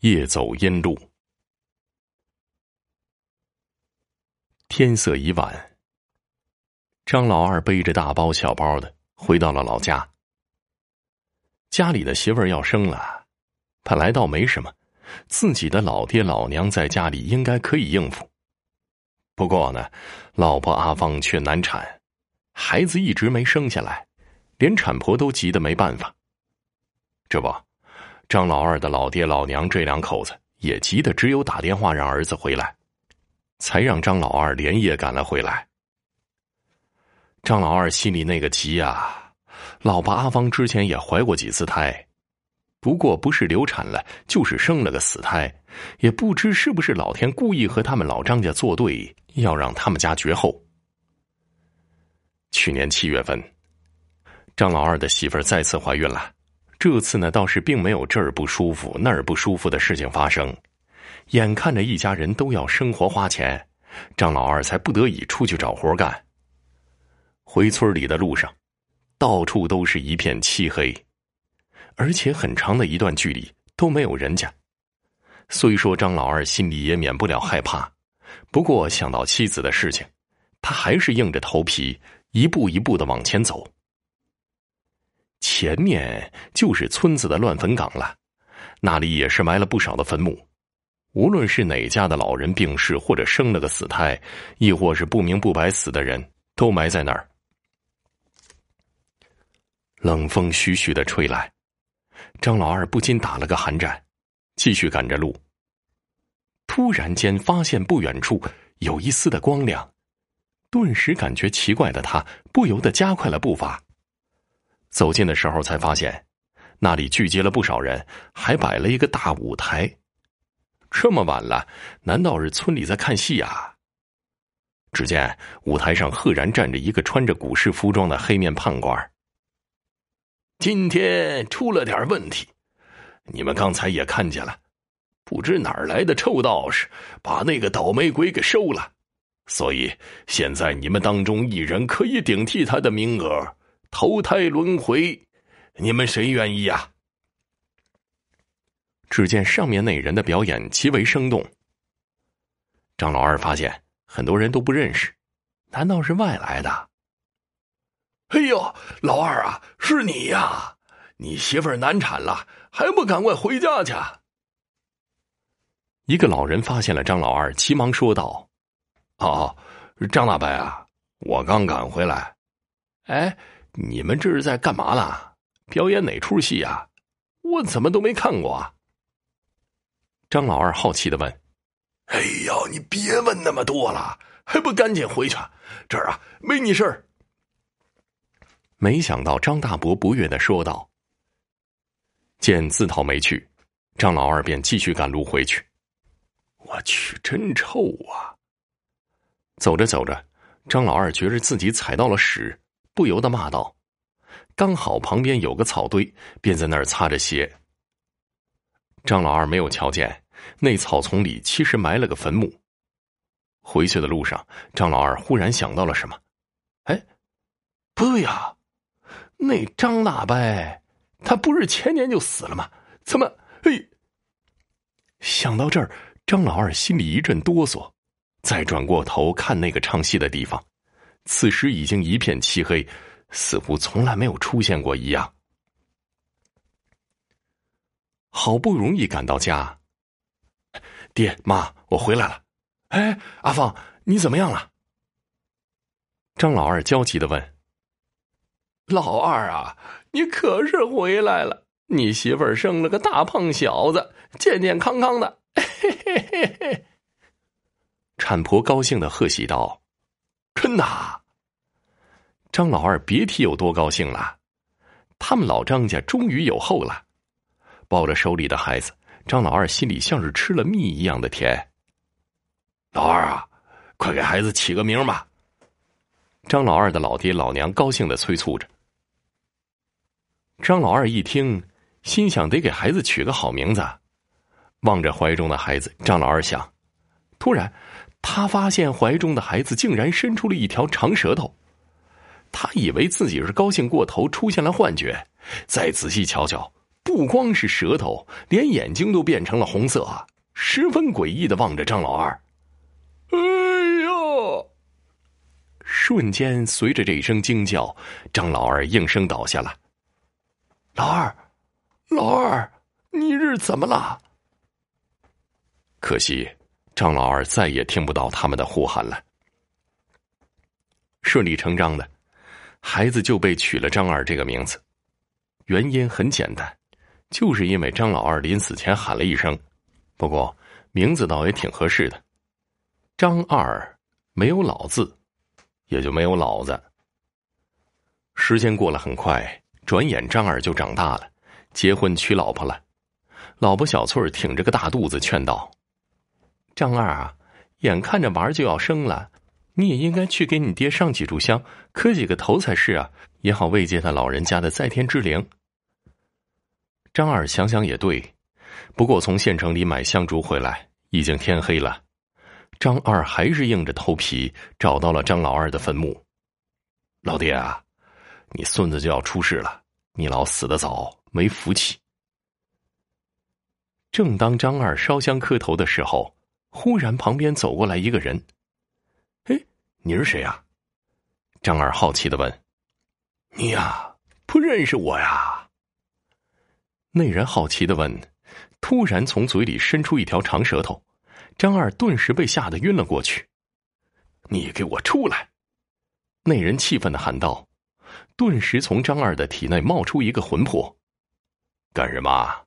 夜走阴路。天色已晚，张老二背着大包小包的回到了老家。家里的媳妇儿要生了，本来倒没什么，自己的老爹老娘在家里应该可以应付。不过呢，老婆阿芳却难产，孩子一直没生下来，连产婆都急得没办法。这不。张老二的老爹老娘这两口子也急得只有打电话让儿子回来，才让张老二连夜赶了回来。张老二心里那个急呀！老婆阿芳之前也怀过几次胎，不过不是流产了，就是生了个死胎，也不知是不是老天故意和他们老张家作对，要让他们家绝后。去年七月份，张老二的媳妇儿再次怀孕了。这次呢，倒是并没有这儿不舒服那儿不舒服的事情发生。眼看着一家人都要生活花钱，张老二才不得已出去找活干。回村里的路上，到处都是一片漆黑，而且很长的一段距离都没有人家。虽说张老二心里也免不了害怕，不过想到妻子的事情，他还是硬着头皮一步一步的往前走。前面就是村子的乱坟岗了，那里也是埋了不少的坟墓。无论是哪家的老人病逝，或者生了个死胎，亦或是不明不白死的人，都埋在那儿。冷风徐徐的吹来，张老二不禁打了个寒战，继续赶着路。突然间发现不远处有一丝的光亮，顿时感觉奇怪的他不由得加快了步伐。走近的时候，才发现那里聚集了不少人，还摆了一个大舞台。这么晚了，难道是村里在看戏啊？只见舞台上赫然站着一个穿着古式服装的黑面判官。今天出了点问题，你们刚才也看见了，不知哪儿来的臭道士把那个倒霉鬼给收了，所以现在你们当中一人可以顶替他的名额。投胎轮回，你们谁愿意呀？只见上面那人的表演极为生动。张老二发现很多人都不认识，难道是外来的？哎呦，老二啊，是你呀！你媳妇儿难产了，还不赶快回家去？一个老人发现了张老二，急忙说道：“哦，张大伯啊，我刚赶回来。哎。”你们这是在干嘛呢？表演哪出戏啊？我怎么都没看过啊！张老二好奇的问：“哎呀，你别问那么多了，还不赶紧回去？这儿啊，没你事儿。”没想到张大伯不悦的说道：“见自讨没趣，张老二便继续赶路回去。我去，真臭啊！”走着走着，张老二觉着自己踩到了屎。不由得骂道：“刚好旁边有个草堆，便在那儿擦着鞋。”张老二没有瞧见，那草丛里其实埋了个坟墓。回去的路上，张老二忽然想到了什么：“哎，不对呀，那张大伯他不是前年就死了吗？怎么？嘿！”想到这儿，张老二心里一阵哆嗦，再转过头看那个唱戏的地方。此时已经一片漆黑，似乎从来没有出现过一样。好不容易赶到家，爹妈，我回来了。哎，阿芳，你怎么样了？张老二焦急的问。老二啊，你可是回来了，你媳妇儿生了个大胖小子，健健康康的。嘿嘿嘿嘿。产婆高兴的贺喜道。真的，张老二别提有多高兴了。他们老张家终于有后了，抱着手里的孩子，张老二心里像是吃了蜜一样的甜。老二啊，快给孩子起个名吧！张老二的老爹老娘高兴的催促着。张老二一听，心想得给孩子取个好名字。望着怀中的孩子，张老二想，突然。他发现怀中的孩子竟然伸出了一条长舌头，他以为自己是高兴过头出现了幻觉，再仔细瞧瞧，不光是舌头，连眼睛都变成了红色，十分诡异的望着张老二。哎呦！瞬间，随着这一声惊叫，张老二应声倒下了。老二，老二，你是怎么了？可惜，张老二再也听不到他们的呼喊了。顺理成章的，孩子就被取了张二这个名字。原因很简单，就是因为张老二临死前喊了一声。不过，名字倒也挺合适的。张二没有老字，也就没有老子。时间过了很快，转眼张二就长大了，结婚娶老婆了。老婆小翠儿挺着个大肚子劝道：“张二啊，眼看着娃儿就要生了。”你也应该去给你爹上几炷香，磕几个头才是啊，也好慰藉他老人家的在天之灵。张二想想也对，不过从县城里买香烛回来，已经天黑了。张二还是硬着头皮找到了张老二的坟墓。老爹啊，你孙子就要出世了，你老死的早，没福气。正当张二烧香磕头的时候，忽然旁边走过来一个人。你是谁呀？张二好奇的问。你呀，不认识我呀？那人好奇的问，突然从嘴里伸出一条长舌头，张二顿时被吓得晕了过去。你给我出来！那人气愤的喊道。顿时从张二的体内冒出一个魂魄。干什么？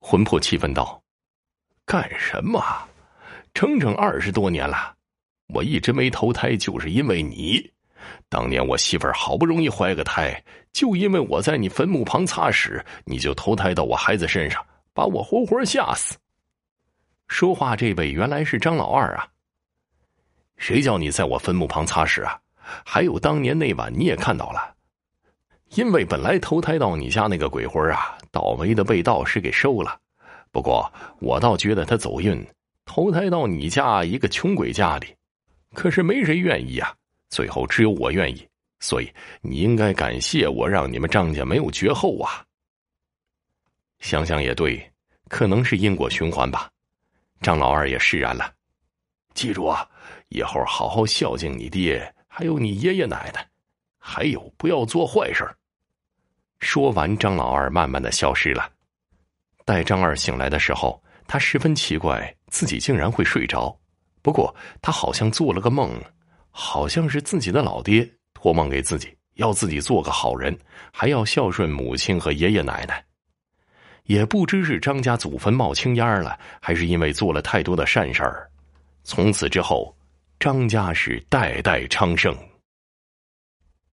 魂魄气愤道。干什么？整整二十多年了。我一直没投胎，就是因为你。当年我媳妇儿好不容易怀个胎，就因为我在你坟墓旁擦屎，你就投胎到我孩子身上，把我活活吓死。说话这位原来是张老二啊。谁叫你在我坟墓旁擦屎啊？还有当年那晚你也看到了，因为本来投胎到你家那个鬼魂啊，倒霉的被道士给收了。不过我倒觉得他走运，投胎到你家一个穷鬼家里。可是没谁愿意啊，最后只有我愿意，所以你应该感谢我，让你们张家没有绝后啊。想想也对，可能是因果循环吧。张老二也释然了，记住啊，以后好好孝敬你爹，还有你爷爷奶奶，还有不要做坏事说完，张老二慢慢的消失了。待张二醒来的时候，他十分奇怪，自己竟然会睡着。不过，他好像做了个梦，好像是自己的老爹托梦给自己，要自己做个好人，还要孝顺母亲和爷爷奶奶。也不知是张家祖坟冒青烟了，还是因为做了太多的善事儿。从此之后，张家是代代昌盛。